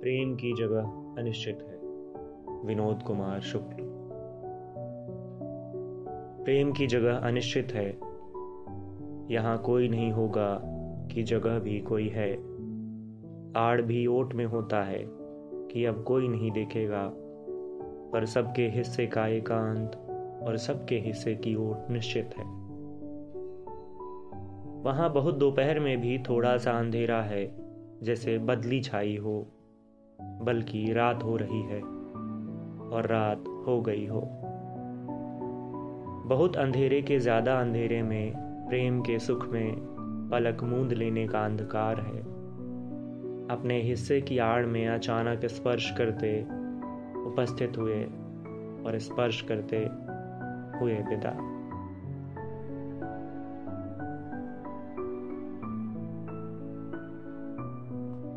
प्रेम की जगह अनिश्चित है। विनोद कुमार शुक्ल। प्रेम की जगह अनिश्चित है। यहाँ कोई नहीं होगा कि जगह भी कोई है। आड़ भी ओट में होता है कि अब कोई नहीं देखेगा। पर सबके हिस्से का एकांत और सबके हिस्से की ओट निश्चित है। वहाँ बहुत दोपहर में भी थोड़ा सा अंधेरा है, जैसे बदली छाई हो। बल्कि रात हो रही है और रात हो गई हो। बहुत अंधेरे के ज़्यादा अंधेरे में, प्रेम के सुख में पलक मूंद लेने का अंधकार है। अपने हिस्से की आड़ में अचानक स्पर्श करते उपस्थित हुए और स्पर्श करते हुए विदा।